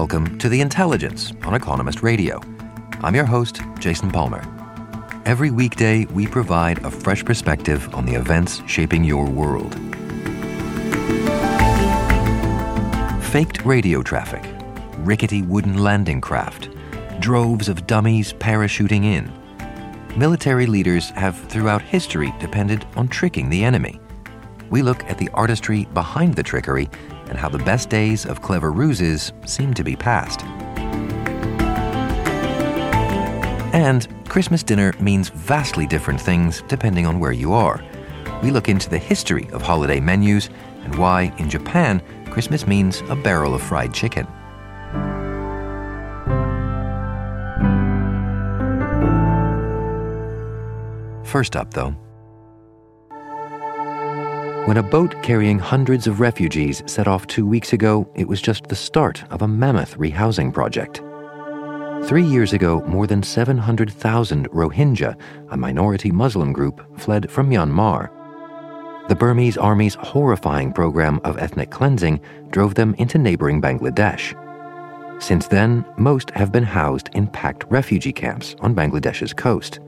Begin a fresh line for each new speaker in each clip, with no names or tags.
Welcome to The Intelligence on Economist Radio. I'm your host, Jason Palmer. Every weekday, we provide a fresh perspective on the events shaping your world. Faked radio traffic, rickety wooden landing craft, droves of dummies parachuting in. Military leaders have throughout history depended on tricking the enemy. We look at the artistry behind the trickery and how the best days of clever ruses seem to be past. And Christmas dinner means vastly different things depending on where you are. We look into the history of holiday menus and why, in Japan, Christmas means a barrel of fried chicken. First up, though, when a boat carrying hundreds of refugees set off two weeks ago, it was just the start of a mammoth rehousing project. Three years ago, more than 700,000 Rohingya, a minority Muslim group, fled from Myanmar. The Burmese army's horrifying program of ethnic cleansing drove them into neighboring Bangladesh. Since then, most have been housed in packed refugee camps on Bangladesh's coast.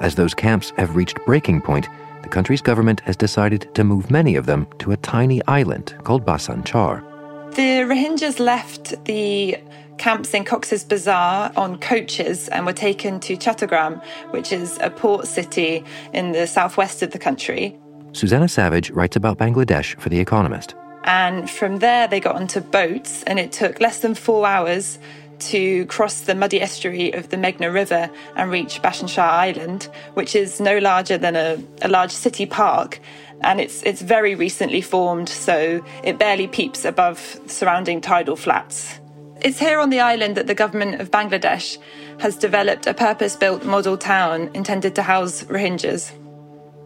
As those camps have reached breaking point, the country's government has decided to move many of them to a tiny island called Bhasan Char.
The Rohingyas left the camps in Cox's Bazar on coaches and were taken to Chattogram, which is a port city in the southwest of the country.
Susanna Savage writes about Bangladesh for The Economist.
And from there, they got onto boats, and it took less than four hours to cross the muddy estuary of the Meghna River and reach Bhasan Char Island, which is no larger than a, a large city park. And it's, it's very recently formed, so it barely peeps above surrounding tidal flats. It's here on the island that the government of Bangladesh has developed a purpose built model town intended to house Rohingyas.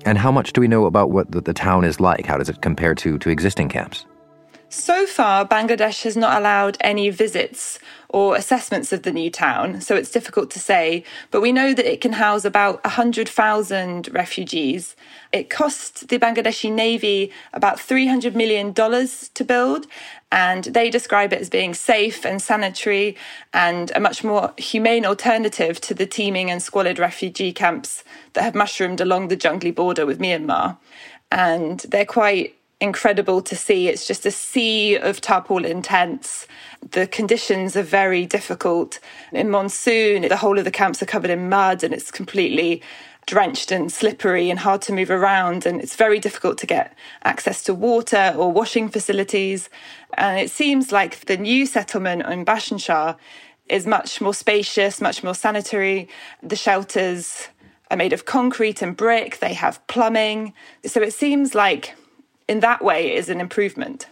And how much do we know about what the, the town is like? How does it compare to, to existing camps?
So far, Bangladesh has not allowed any visits or assessments of the new town, so it's difficult to say. But we know that it can house about 100,000 refugees. It cost the Bangladeshi Navy about $300 million to build, and they describe it as being safe and sanitary and a much more humane alternative to the teeming and squalid refugee camps that have mushroomed along the jungly border with Myanmar. And they're quite incredible to see. It's just a sea of tarpaulin tents. The conditions are very difficult. In monsoon, the whole of the camps are covered in mud and it's completely drenched and slippery and hard to move around. And it's very difficult to get access to water or washing facilities. And it seems like the new settlement in Bhasan Char is much more spacious, much more sanitary. The shelters are made of concrete and brick, they have plumbing. So it seems like in that way is an improvement.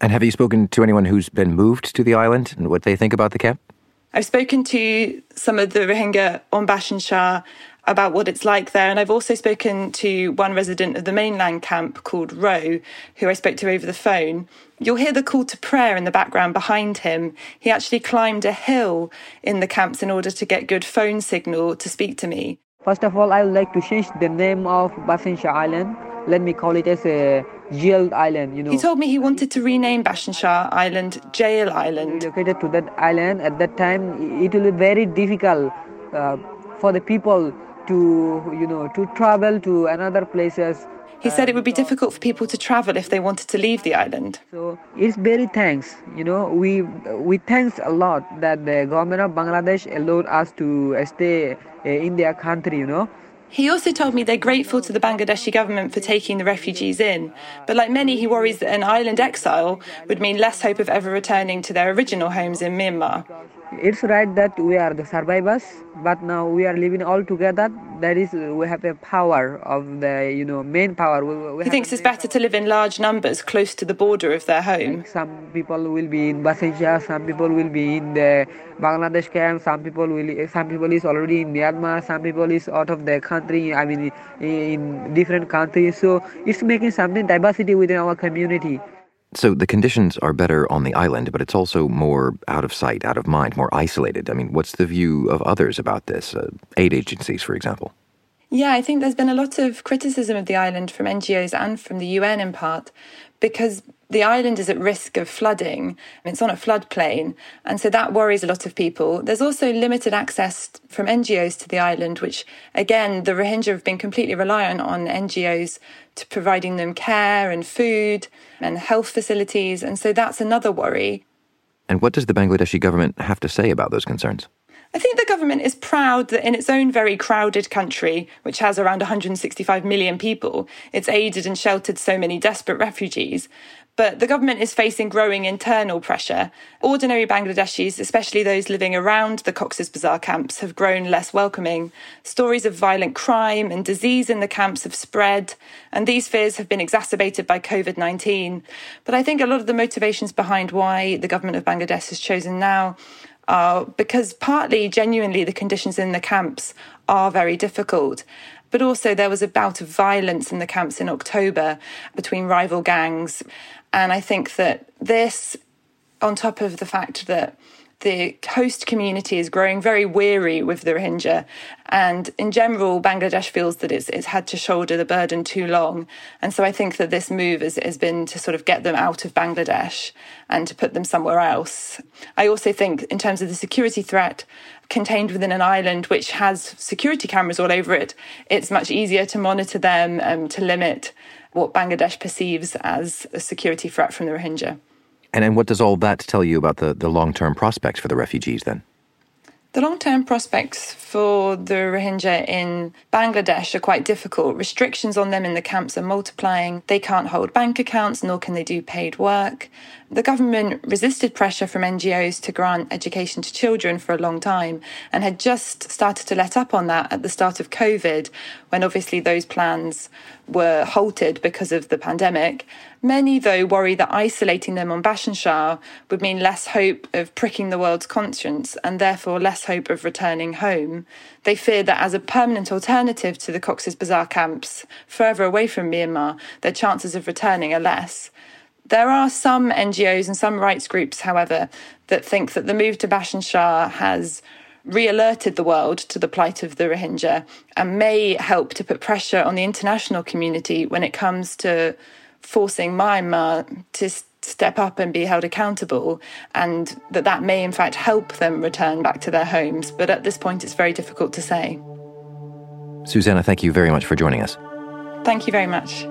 And have you spoken to anyone who's been moved to the island and what they think about the camp?
I've spoken to some of the Rohingya on Bhasan Char about what it's like there. And I've also spoken to one resident of the mainland camp called Ro, who I spoke to over the phone. You'll hear the call to prayer in the background behind him. He actually climbed a hill in the camps in order to get good phone signal to speak to me.
First of all, I would like to change the name of Bhasan Char Island let me call it as a jail island, you know.
He told me he wanted to rename Bhasan Char Island Jail Island.
Located to that island at that time, it will be very difficult uh, for the people to, you know, to travel to another places.
He said it would be difficult for people to travel if they wanted to leave the island.
So it's very thanks, you know, we we thanks a lot that the government of Bangladesh allowed us to stay uh, in their country, you know.
He also told me they're grateful to the Bangladeshi government for taking the refugees in, but like many, he worries that an island exile would mean less hope of ever returning to their original homes in Myanmar.
It's right that we are the survivors but now we are living all together. That is we have a power of the you know main power. We,
we he thinks it's better power. to live in large numbers close to the border of their home.
Like some people will be in Bhasanchar some people will be in the bangladesh camp some people will some people is already in myanmar some people is out of the country i mean in different countries. So it's making something diversity within our community
so the conditions are better on the island, but it's also more out of sight, out of mind, more isolated. I mean, what's the view of others about this? Uh, aid agencies, for example.
Yeah, I think there's been a lot of criticism of the island from NGOs and from the UN in part because the island is at risk of flooding. It's on a floodplain, and so that worries a lot of people. There's also limited access from NGOs to the island, which again, the Rohingya have been completely reliant on NGOs to providing them care and food and health facilities, and so that's another worry.
And what does the Bangladeshi government have to say about those concerns?
I think the government is proud that in its own very crowded country, which has around 165 million people, it's aided and sheltered so many desperate refugees. But the government is facing growing internal pressure. Ordinary Bangladeshis, especially those living around the Cox's Bazar camps, have grown less welcoming. Stories of violent crime and disease in the camps have spread, and these fears have been exacerbated by COVID 19. But I think a lot of the motivations behind why the government of Bangladesh has chosen now are because partly genuinely the conditions in the camps are very difficult. But also, there was a bout of violence in the camps in October between rival gangs. And I think that this, on top of the fact that the host community is growing very weary with the Rohingya. And in general, Bangladesh feels that it's, it's had to shoulder the burden too long. And so I think that this move has, has been to sort of get them out of Bangladesh and to put them somewhere else. I also think, in terms of the security threat, contained within an island which has security cameras all over it, it's much easier to monitor them, um, to limit what Bangladesh perceives as a security threat from the Rohingya.
And, and what does all that tell you about the, the long term prospects for the refugees then?
The long term prospects for the Rohingya in Bangladesh are quite difficult. Restrictions on them in the camps are multiplying. They can't hold bank accounts, nor can they do paid work. The government resisted pressure from NGOs to grant education to children for a long time and had just started to let up on that at the start of COVID, when obviously those plans were halted because of the pandemic. Many, though, worry that isolating them on Bhasan would mean less hope of pricking the world's conscience and therefore less hope of returning home. They fear that as a permanent alternative to the Cox's Bazar camps, further away from Myanmar, their chances of returning are less. There are some NGOs and some rights groups, however, that think that the move to Bhasan has re alerted the world to the plight of the Rohingya and may help to put pressure on the international community when it comes to forcing Myanmar to step up and be held accountable, and that that may in fact help them return back to their homes. But at this point, it's very difficult to say.
Susanna, thank you very much for joining us.
Thank you very much.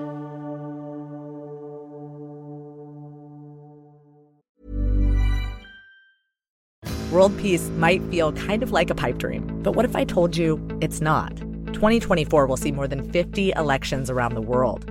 World peace might feel kind of like a pipe dream, but what if I told you it's not? 2024 will see more than 50 elections around the world.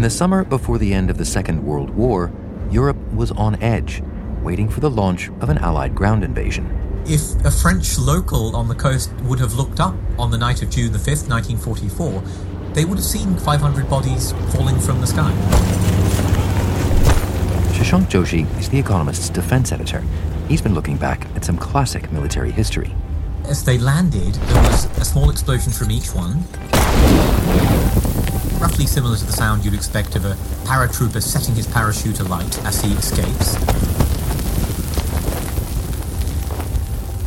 In the summer before the end of the Second World War, Europe was on edge, waiting for the launch of an Allied ground invasion.
If a French local on the coast would have looked up on the night of June the 5th, 1944, they would have seen 500 bodies falling from the sky.
Shashank Joshi is The Economist's defense editor. He's been looking back at some classic military history.
As they landed, there was a small explosion from each one. Roughly similar to the sound you'd expect of a paratrooper setting his parachute alight as he escapes.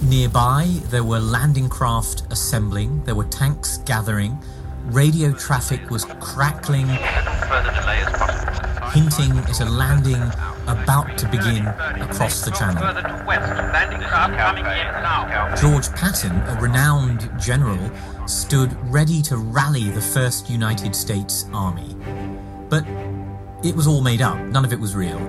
Nearby, there were landing craft assembling, there were tanks gathering, radio traffic was crackling, hinting at a landing about to begin across the channel. George Patton, a renowned general, stood ready to rally the first United States Army. But it was all made up, none of it was real.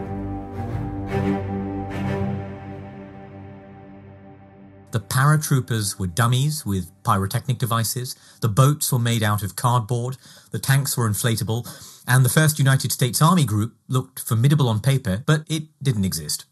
The paratroopers were dummies with pyrotechnic devices, the boats were made out of cardboard, the tanks were inflatable, and the first United States Army group looked formidable on paper, but it didn't exist.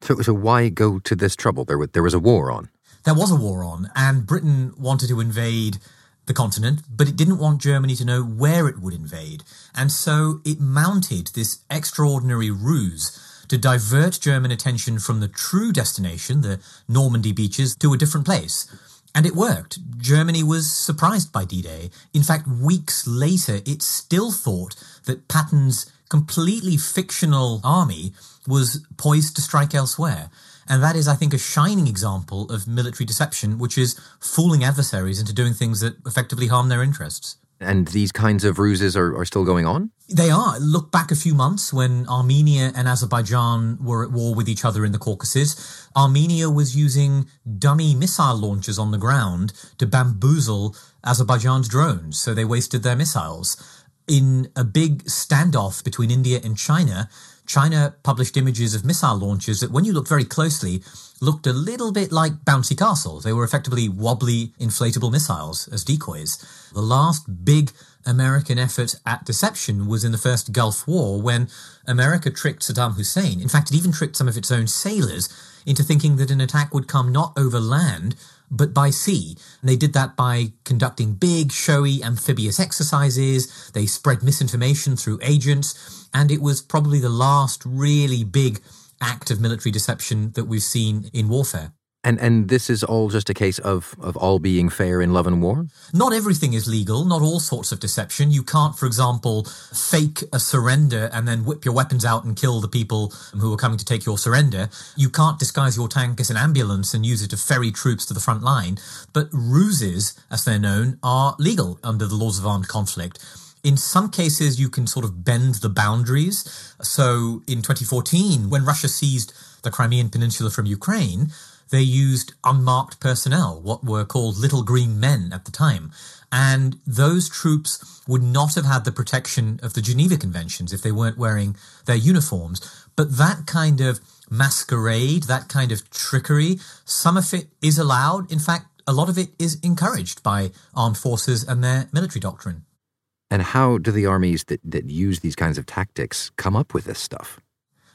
So, so why go to this trouble? There, there was a war on.
There was a war on, and Britain wanted to invade the continent, but it didn't want Germany to know where it would invade. And so it mounted this extraordinary ruse to divert German attention from the true destination, the Normandy beaches, to a different place. And it worked. Germany was surprised by D Day. In fact, weeks later, it still thought that Patton's completely fictional army was poised to strike elsewhere. And that is, I think, a shining example of military deception, which is fooling adversaries into doing things that effectively harm their interests.
And these kinds of ruses are, are still going on?
They are. Look back a few months when Armenia and Azerbaijan were at war with each other in the Caucasus. Armenia was using dummy missile launchers on the ground to bamboozle Azerbaijan's drones, so they wasted their missiles. In a big standoff between India and China, China published images of missile launchers that, when you look very closely, looked a little bit like bouncy castles. They were effectively wobbly, inflatable missiles as decoys. The last big American effort at deception was in the first Gulf War when America tricked Saddam Hussein. In fact, it even tricked some of its own sailors into thinking that an attack would come not over land, but by sea. And they did that by conducting big, showy amphibious exercises. They spread misinformation through agents and it was probably the last really big act of military deception that we've seen in warfare.
And and this is all just a case of, of all being fair in love and war?
Not everything is legal, not all sorts of deception. You can't, for example, fake a surrender and then whip your weapons out and kill the people who are coming to take your surrender. You can't disguise your tank as an ambulance and use it to ferry troops to the front line. But ruses, as they're known, are legal under the laws of armed conflict. In some cases, you can sort of bend the boundaries. So in 2014, when Russia seized the Crimean Peninsula from Ukraine, they used unmarked personnel, what were called little green men at the time. And those troops would not have had the protection of the Geneva Conventions if they weren't wearing their uniforms. But that kind of masquerade, that kind of trickery, some of it is allowed. In fact, a lot of it is encouraged by armed forces and their military doctrine.
And how do the armies that, that use these kinds of tactics come up with this stuff?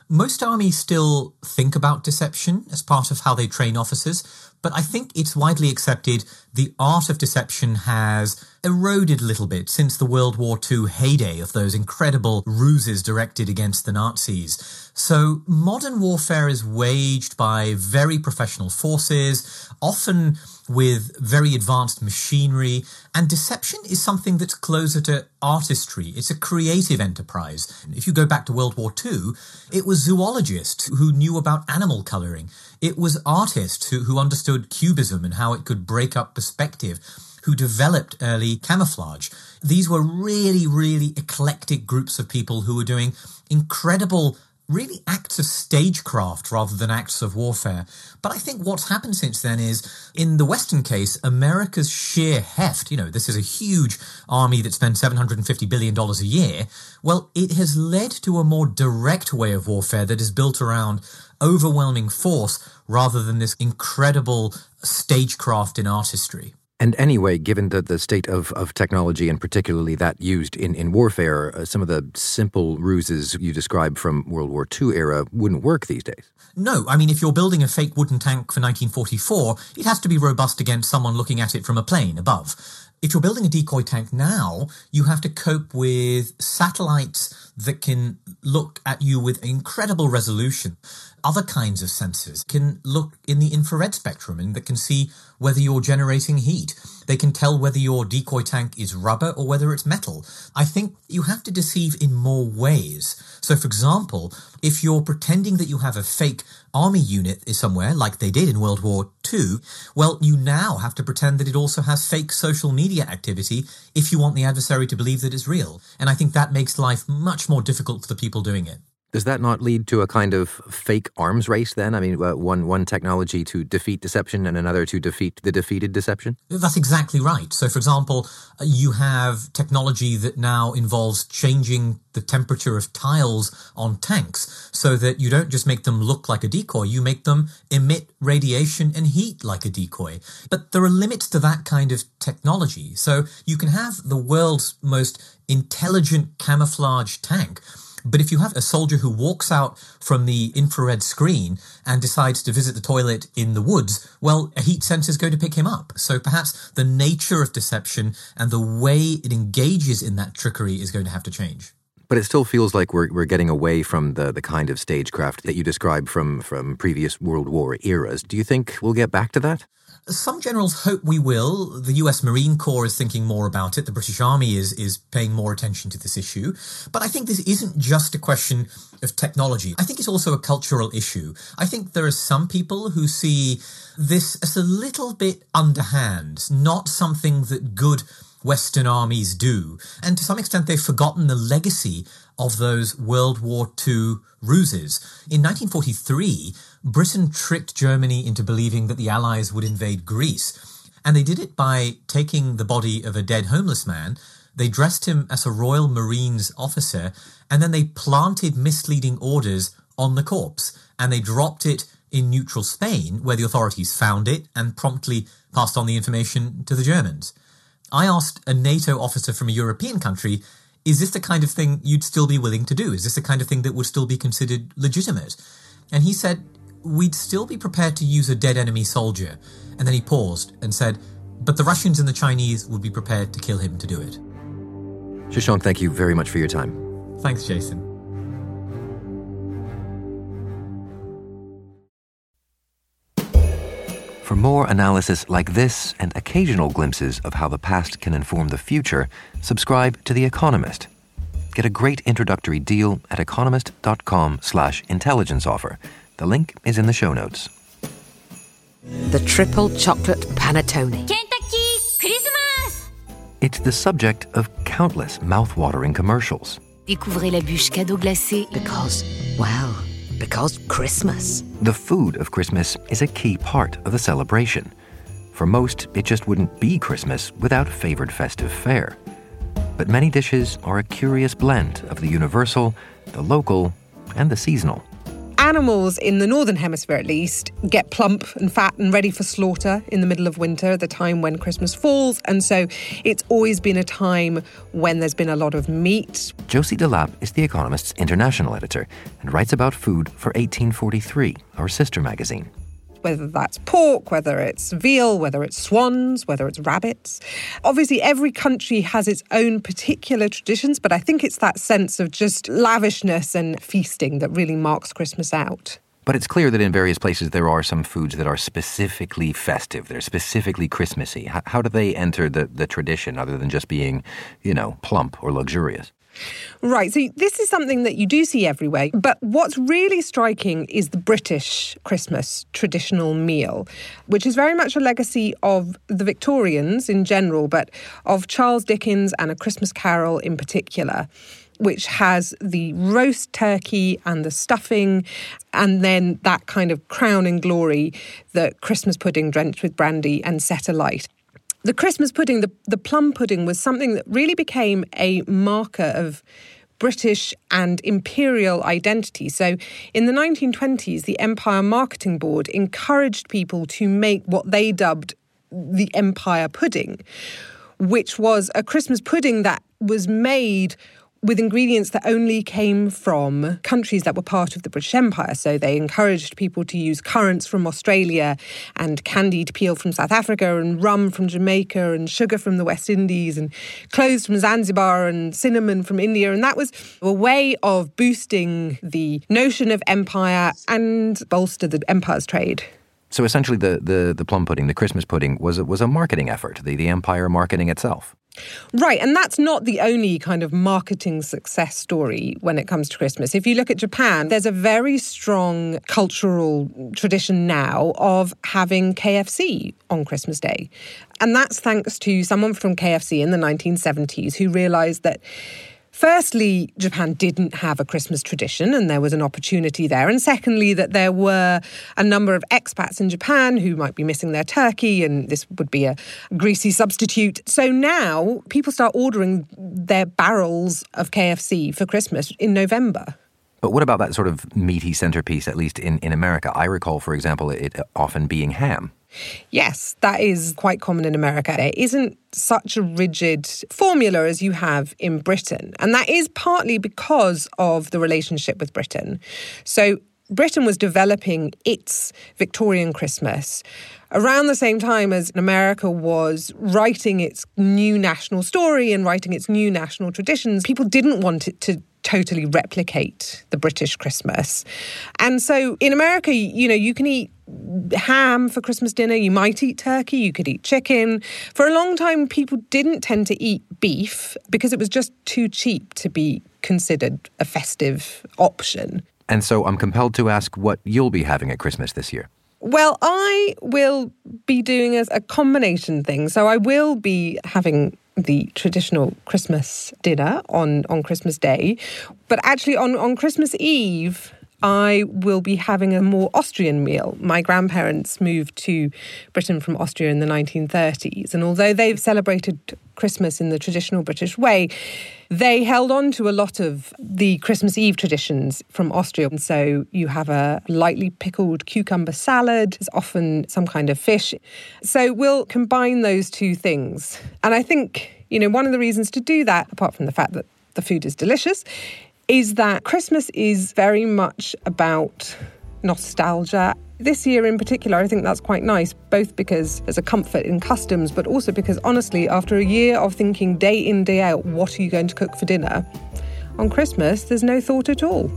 Most armies still think about deception as part of how they train officers, but I think it's widely accepted the art of deception has eroded a little bit since the World War II heyday of those incredible ruses directed against the Nazis. So modern warfare is waged by very professional forces, often with very advanced machinery, and deception is something that's closer to artistry. It's a creative enterprise. If you go back to World War II, it was zoologists who knew about animal coloring. It was artists who, who understood cubism and how it could break up perspective who developed early camouflage. These were really, really eclectic groups of people who were doing incredible really acts of stagecraft rather than acts of warfare. But I think what's happened since then is, in the Western case, America's sheer heft, you know, this is a huge army that spends $750 billion a year. Well, it has led to a more direct way of warfare that is built around overwhelming force rather than this incredible stagecraft in artistry.
And anyway, given the, the state of, of technology and particularly that used in, in warfare, uh, some of the simple ruses you described from World War II era wouldn't work these days.
No, I mean, if you're building a fake wooden tank for 1944, it has to be robust against someone looking at it from a plane above. If you're building a decoy tank now, you have to cope with satellites that can look at you with incredible resolution other kinds of sensors can look in the infrared spectrum and that can see whether you're generating heat. They can tell whether your decoy tank is rubber or whether it's metal. I think you have to deceive in more ways. So, for example, if you're pretending that you have a fake army unit somewhere, like they did in World War II, well, you now have to pretend that it also has fake social media activity if you want the adversary to believe that it's real. And I think that makes life much more difficult for the people doing it.
Does that not lead to a kind of fake arms race then? I mean, uh, one one technology to defeat deception and another to defeat the defeated deception?
That's exactly right. So, for example, uh, you have technology that now involves changing the temperature of tiles on tanks so that you don't just make them look like a decoy, you make them emit radiation and heat like a decoy. But there are limits to that kind of technology. So, you can have the world's most intelligent camouflage tank but if you have a soldier who walks out from the infrared screen and decides to visit the toilet in the woods, well, a heat sensor is going to pick him up. So perhaps the nature of deception and the way it engages in that trickery is going to have to change.
But it still feels like we're, we're getting away from the, the kind of stagecraft that you described from, from previous World War eras. Do you think we'll get back to that?
Some generals hope we will. The US Marine Corps is thinking more about it. The British Army is, is paying more attention to this issue. But I think this isn't just a question of technology. I think it's also a cultural issue. I think there are some people who see this as a little bit underhand, not something that good Western armies do. And to some extent, they've forgotten the legacy of those World War II ruses. In 1943, Britain tricked Germany into believing that the Allies would invade Greece. And they did it by taking the body of a dead homeless man. They dressed him as a Royal Marines officer, and then they planted misleading orders on the corpse. And they dropped it in neutral Spain, where the authorities found it and promptly passed on the information to the Germans. I asked a NATO officer from a European country is this the kind of thing you'd still be willing to do? Is this the kind of thing that would still be considered legitimate? And he said, We'd still be prepared to use a dead enemy soldier. And then he paused and said, But the Russians and the Chinese would be prepared to kill him to do it.
Shashank, thank you very much for your time.
Thanks, Jason.
For more analysis like this and occasional glimpses of how the past can inform the future, subscribe to The Economist. Get a great introductory deal at economist.com/intelligence offer. The link is in the show notes.
The triple chocolate panettone.
Kentucky Christmas!
It's the subject of countless mouth-watering commercials.
Découvrez la bûche cadeau glacé.
Because, well, because Christmas.
The food of Christmas is a key part of the celebration. For most, it just wouldn't be Christmas without favored festive fare. But many dishes are a curious blend of the universal, the local, and the seasonal
animals in the northern hemisphere at least get plump and fat and ready for slaughter in the middle of winter, the time when Christmas falls. And so it's always been a time when there's been a lot of meat.
Josie Delap is The Economist's international editor and writes about food for 1843, our sister magazine
whether that's pork, whether it's veal, whether it's swans, whether it's rabbits. Obviously, every country has its own particular traditions, but I think it's that sense of just lavishness and feasting that really marks Christmas out.
But it's clear that in various places there are some foods that are specifically festive, they're specifically Christmassy. How, how do they enter the, the tradition other than just being, you know, plump or luxurious?
Right. So this is something that you do see everywhere. But what's really striking is the British Christmas traditional meal, which is very much a legacy of the Victorians in general, but of Charles Dickens and A Christmas Carol in particular which has the roast turkey and the stuffing, and then that kind of crowning glory, the Christmas pudding drenched with brandy and set alight the Christmas pudding, the, the plum pudding, was something that really became a marker of British and imperial identity. So in the 1920s, the Empire Marketing Board encouraged people to make what they dubbed the Empire Pudding, which was a Christmas pudding that was made with ingredients that only came from countries that were part of the British Empire. So they encouraged people to use currants from Australia and candied peel from South Africa and rum from Jamaica and sugar from the West Indies and cloves from Zanzibar and cinnamon from India. And that was a way of boosting the notion of empire and bolster the empire's trade.
So essentially, the, the, the plum pudding, the Christmas pudding, was a, was a marketing effort, the, the empire marketing itself.
Right, and that's not the only kind of marketing success story when it comes to Christmas. If you look at Japan, there's a very strong cultural tradition now of having KFC on Christmas Day. And that's thanks to someone from KFC in the 1970s who realized that Firstly, Japan didn't have a Christmas tradition and there was an opportunity there. And secondly, that there were a number of expats in Japan who might be missing their turkey and this would be a greasy substitute. So now people start ordering their barrels of KFC for Christmas in November.
But what about that sort of meaty centerpiece, at least in, in America? I recall, for example, it often being ham.
Yes, that is quite common in America. There isn't such a rigid formula as you have in Britain. And that is partly because of the relationship with Britain. So, Britain was developing its Victorian Christmas around the same time as America was writing its new national story and writing its new national traditions. People didn't want it to totally replicate the British Christmas. And so in America, you know, you can eat ham for Christmas dinner, you might eat turkey, you could eat chicken. For a long time, people didn't tend to eat beef because it was just too cheap to be considered a festive option.
And so I'm compelled to ask what you'll be having at Christmas this year.
Well, I will be doing a, a combination thing. So I will be having the traditional Christmas dinner on, on Christmas Day. But actually, on, on Christmas Eve, I will be having a more Austrian meal. My grandparents moved to Britain from Austria in the 1930s, and although they've celebrated Christmas in the traditional British way, they held on to a lot of the Christmas Eve traditions from Austria. And so you have a lightly pickled cucumber salad, there's often some kind of fish. So we'll combine those two things. And I think, you know, one of the reasons to do that, apart from the fact that the food is delicious, is that Christmas is very much about nostalgia. This year in particular, I think that's quite nice, both because there's a comfort in customs, but also because honestly, after a year of thinking day in, day out, what are you going to cook for dinner? On Christmas, there's no thought at all.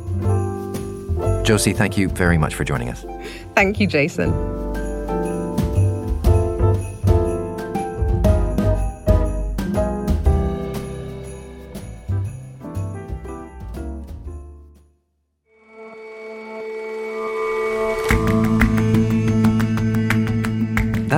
Josie, thank you very much for joining us.
Thank you, Jason.